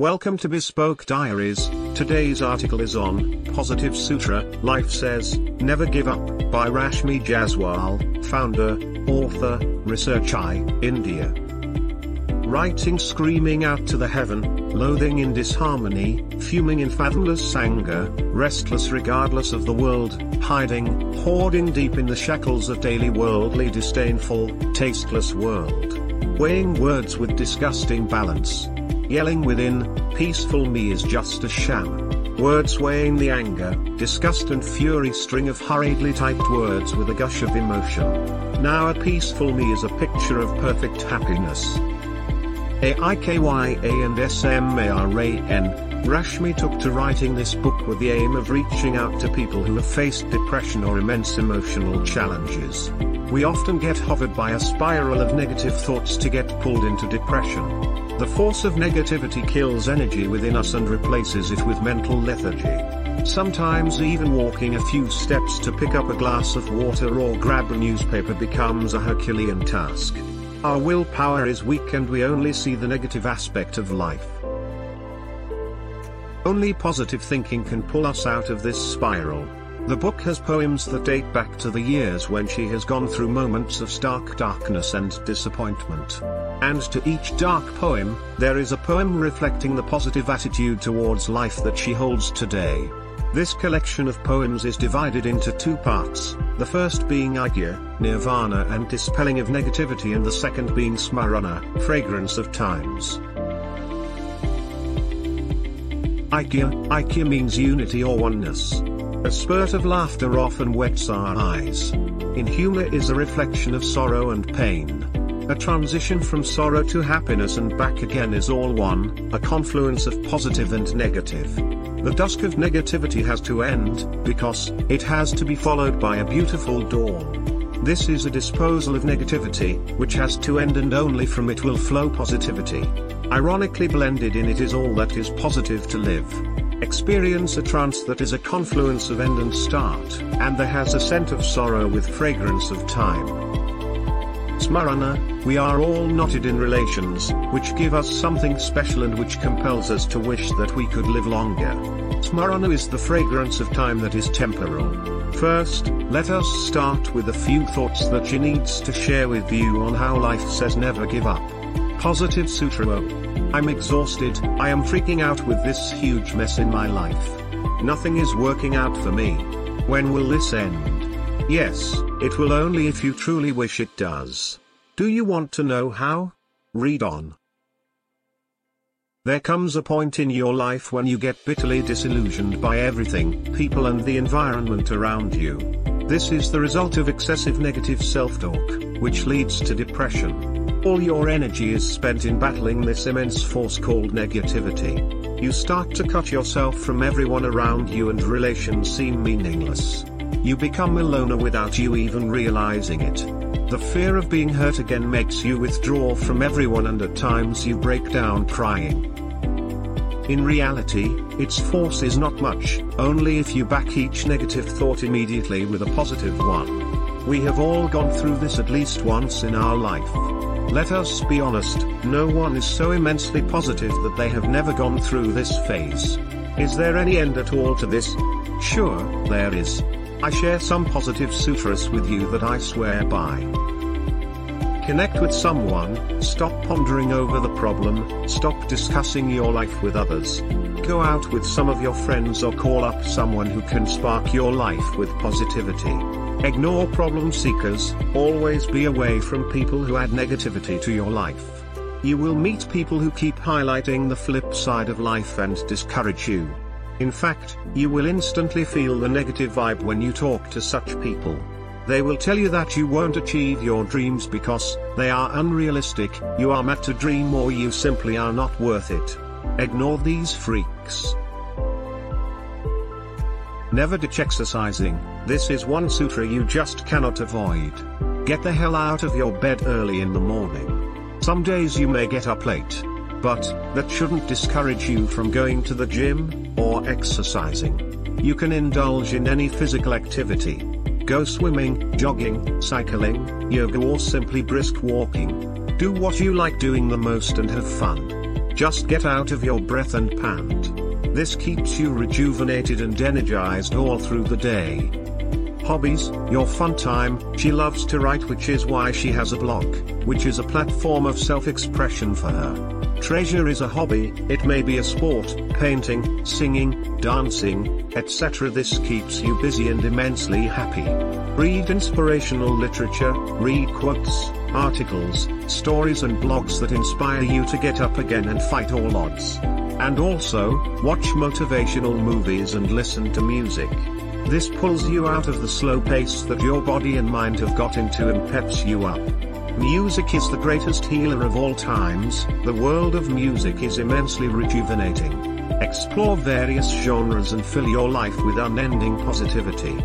Welcome to Bespoke Diaries. Today's article is on Positive Sutra Life Says Never Give Up by Rashmi Jaswal, founder, author, Research I, India. Writing screaming out to the heaven, loathing in disharmony, fuming in fathomless anger, restless regardless of the world, hiding, hoarding deep in the shackles of daily worldly disdainful, tasteless world. Weighing words with disgusting balance, Yelling within, peaceful me is just a sham. Words weighing the anger, disgust and fury string of hurriedly typed words with a gush of emotion. Now a peaceful me is a picture of perfect happiness. A-I-K-Y-A and S-M-A-R-A-N, Rashmi took to writing this book with the aim of reaching out to people who have faced depression or immense emotional challenges. We often get hovered by a spiral of negative thoughts to get pulled into depression. The force of negativity kills energy within us and replaces it with mental lethargy. Sometimes even walking a few steps to pick up a glass of water or grab a newspaper becomes a Herculean task. Our willpower is weak and we only see the negative aspect of life. Only positive thinking can pull us out of this spiral. The book has poems that date back to the years when she has gone through moments of stark darkness and disappointment. And to each dark poem, there is a poem reflecting the positive attitude towards life that she holds today. This collection of poems is divided into two parts, the first being Aikya, Nirvana and Dispelling of Negativity and the second being Smarana, Fragrance of Times. Aikya, Aikya means unity or oneness. A spurt of laughter often wets our eyes. In humor is a reflection of sorrow and pain. A transition from sorrow to happiness and back again is all one, a confluence of positive and negative. The dusk of negativity has to end, because, it has to be followed by a beautiful dawn. This is a disposal of negativity, which has to end and only from it will flow positivity. Ironically blended in it is all that is positive to live. Experience a trance that is a confluence of end and start, and there has a scent of sorrow with fragrance of time. Smarana, we are all knotted in relations, which give us something special and which compels us to wish that we could live longer. Smarana is the fragrance of time that is temporal. First, let us start with a few thoughts that she needs to share with you on how life says never give up. Positive Sutra I'm exhausted, I am freaking out with this huge mess in my life. Nothing is working out for me. When will this end? Yes, it will only if you truly wish it does. Do you want to know how? Read on. There comes a point in your life when you get bitterly disillusioned by everything, people and the environment around you. This is the result of excessive negative self-talk, which leads to depression. All your energy is spent in battling this immense force called negativity. You start to cut yourself from everyone around you and relations seem meaningless. You become a loner without you even realizing it. The fear of being hurt again makes you withdraw from everyone and at times you break down crying. In reality, its force is not much, only if you back each negative thought immediately with a positive one. We have all gone through this at least once in our life. Let us be honest, no one is so immensely positive that they have never gone through this phase. Is there any end at all to this? Sure, there is. I share some positive sutras with you that I swear by. Connect with someone, stop pondering over the problem, stop discussing your life with others. Go out with some of your friends or call up someone who can spark your life with positivity. Ignore problem seekers, always be away from people who add negativity to your life. You will meet people who keep highlighting the flip side of life and discourage you. In fact, you will instantly feel the negative vibe when you talk to such people. They will tell you that you won't achieve your dreams because they are unrealistic, you are meant to dream or you simply are not worth it. Ignore these freaks. Never ditch exercising, this is one sutra you just cannot avoid. Get the hell out of your bed early in the morning. Some days you may get up late. But, that shouldn't discourage you from going to the gym, or exercising. You can indulge in any physical activity. Go swimming, jogging, cycling, yoga or simply brisk walking. Do what you like doing the most and have fun. Just get out of your breath and pant. This keeps you rejuvenated and energized all through the day. Hobbies, your fun time, she loves to write which is why she has a blog, which is a platform of self-expression for her. Treasure is a hobby, it may be a sport, painting, singing, dancing, etc. This keeps you busy and immensely happy. Read inspirational literature, read quotes, articles, stories and blogs that inspire you to get up again and fight all odds. And also, watch motivational movies and listen to music. This pulls you out of the slow pace that your body and mind have got into and peps you up. Music is the greatest healer of all times, the world of music is immensely rejuvenating. Explore various genres and fill your life with unending positivity.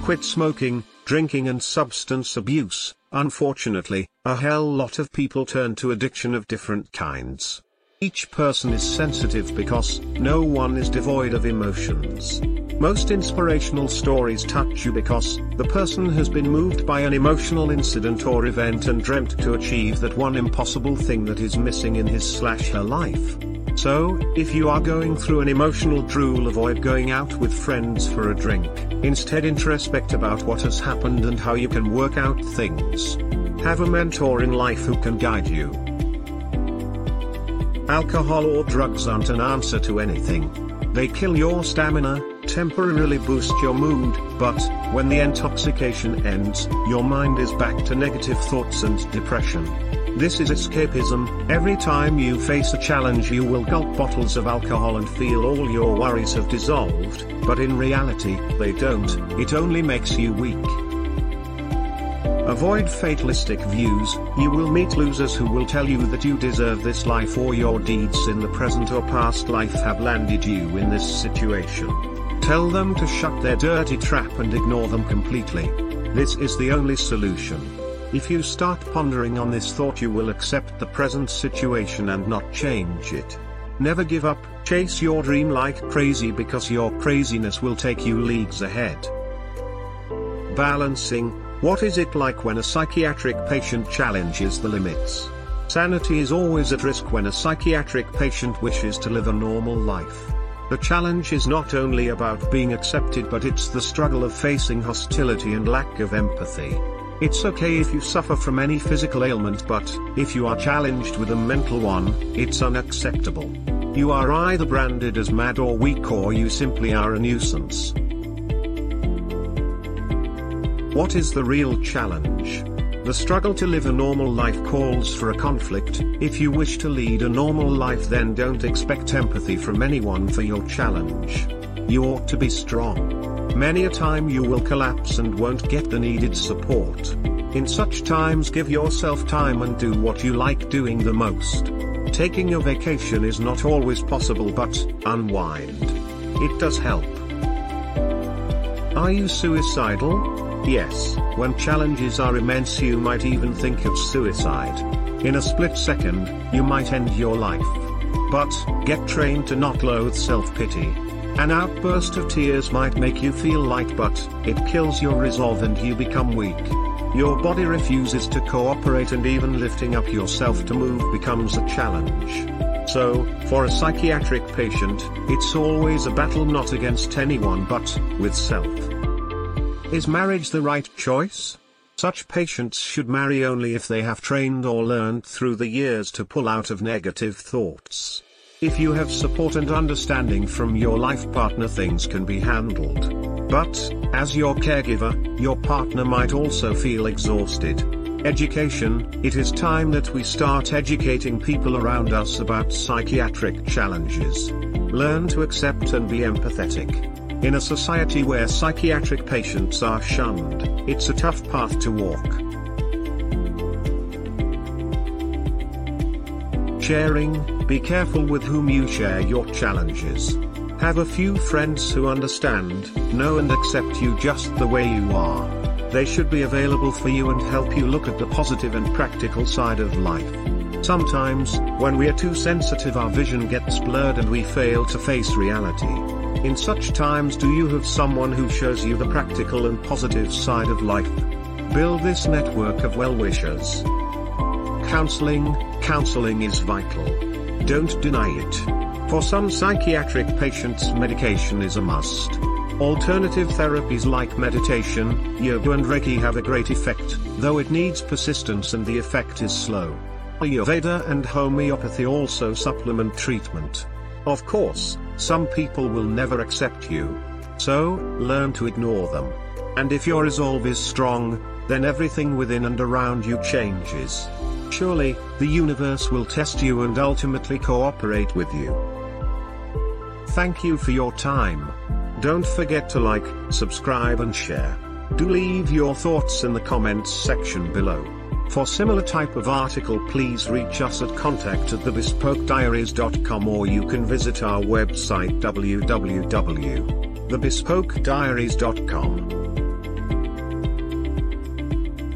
Quit smoking, drinking and substance abuse, unfortunately, a hell lot of people turn to addiction of different kinds. Each person is sensitive because no one is devoid of emotions. Most inspirational stories touch you because the person has been moved by an emotional incident or event and dreamt to achieve that one impossible thing that is missing in his slash her life. So, if you are going through an emotional drool avoid going out with friends for a drink, instead introspect about what has happened and how you can work out things. Have a mentor in life who can guide you. Alcohol or drugs aren't an answer to anything. They kill your stamina, temporarily boost your mood, but, when the intoxication ends, your mind is back to negative thoughts and depression. This is escapism, every time you face a challenge you will gulp bottles of alcohol and feel all your worries have dissolved, but in reality, they don't, it only makes you weak. Avoid fatalistic views, you will meet losers who will tell you that you deserve this life or your deeds in the present or past life have landed you in this situation. Tell them to shut their dirty trap and ignore them completely. This is the only solution. If you start pondering on this thought you will accept the present situation and not change it. Never give up, chase your dream like crazy because your craziness will take you leagues ahead. Balancing, what is it like when a psychiatric patient challenges the limits? Sanity is always at risk when a psychiatric patient wishes to live a normal life. The challenge is not only about being accepted but it's the struggle of facing hostility and lack of empathy. It's okay if you suffer from any physical ailment but, if you are challenged with a mental one, it's unacceptable. You are either branded as mad or weak or you simply are a nuisance. What is the real challenge? The struggle to live a normal life calls for a conflict, if you wish to lead a normal life then don't expect empathy from anyone for your challenge. You ought to be strong. Many a time you will collapse and won't get the needed support. In such times give yourself time and do what you like doing the most. Taking a vacation is not always possible but, unwind. It does help. Are you suicidal? Yes, when challenges are immense you might even think of suicide. In a split second, you might end your life. But, get trained to not loathe self-pity. An outburst of tears might make you feel light but, it kills your resolve and you become weak. Your body refuses to cooperate and even lifting up yourself to move becomes a challenge. So, for a psychiatric patient, it's always a battle not against anyone but, with self. Is marriage the right choice? Such patients should marry only if they have trained or learned through the years to pull out of negative thoughts. If you have support and understanding from your life partner things can be handled. But, as your caregiver, your partner might also feel exhausted. Education, it is time that we start educating people around us about psychiatric challenges. Learn to accept and be empathetic. In a society where psychiatric patients are shunned, it's a tough path to walk. Sharing, be careful with whom you share your challenges. Have a few friends who understand, know and accept you just the way you are. They should be available for you and help you look at the positive and practical side of life. Sometimes, when we are too sensitive our vision gets blurred and we fail to face reality. In such times do you have someone who shows you the practical and positive side of life? Build this network of well-wishers. Counseling, counseling is vital. Don't deny it. For some psychiatric patients medication is a must. Alternative therapies like meditation, yoga and Reiki have a great effect, though it needs persistence and the effect is slow. Ayurveda and homeopathy also supplement treatment. Of course, some people will never accept you. So, learn to ignore them. And if your resolve is strong, then everything within and around you changes. Surely, the universe will test you and ultimately cooperate with you. Thank you for your time. Don't forget to like, subscribe and share. Do leave your thoughts in the comments section below. For similar type of article please reach us at contact at thebespokediaries.com or you can visit our website www.thebespokediaries.com.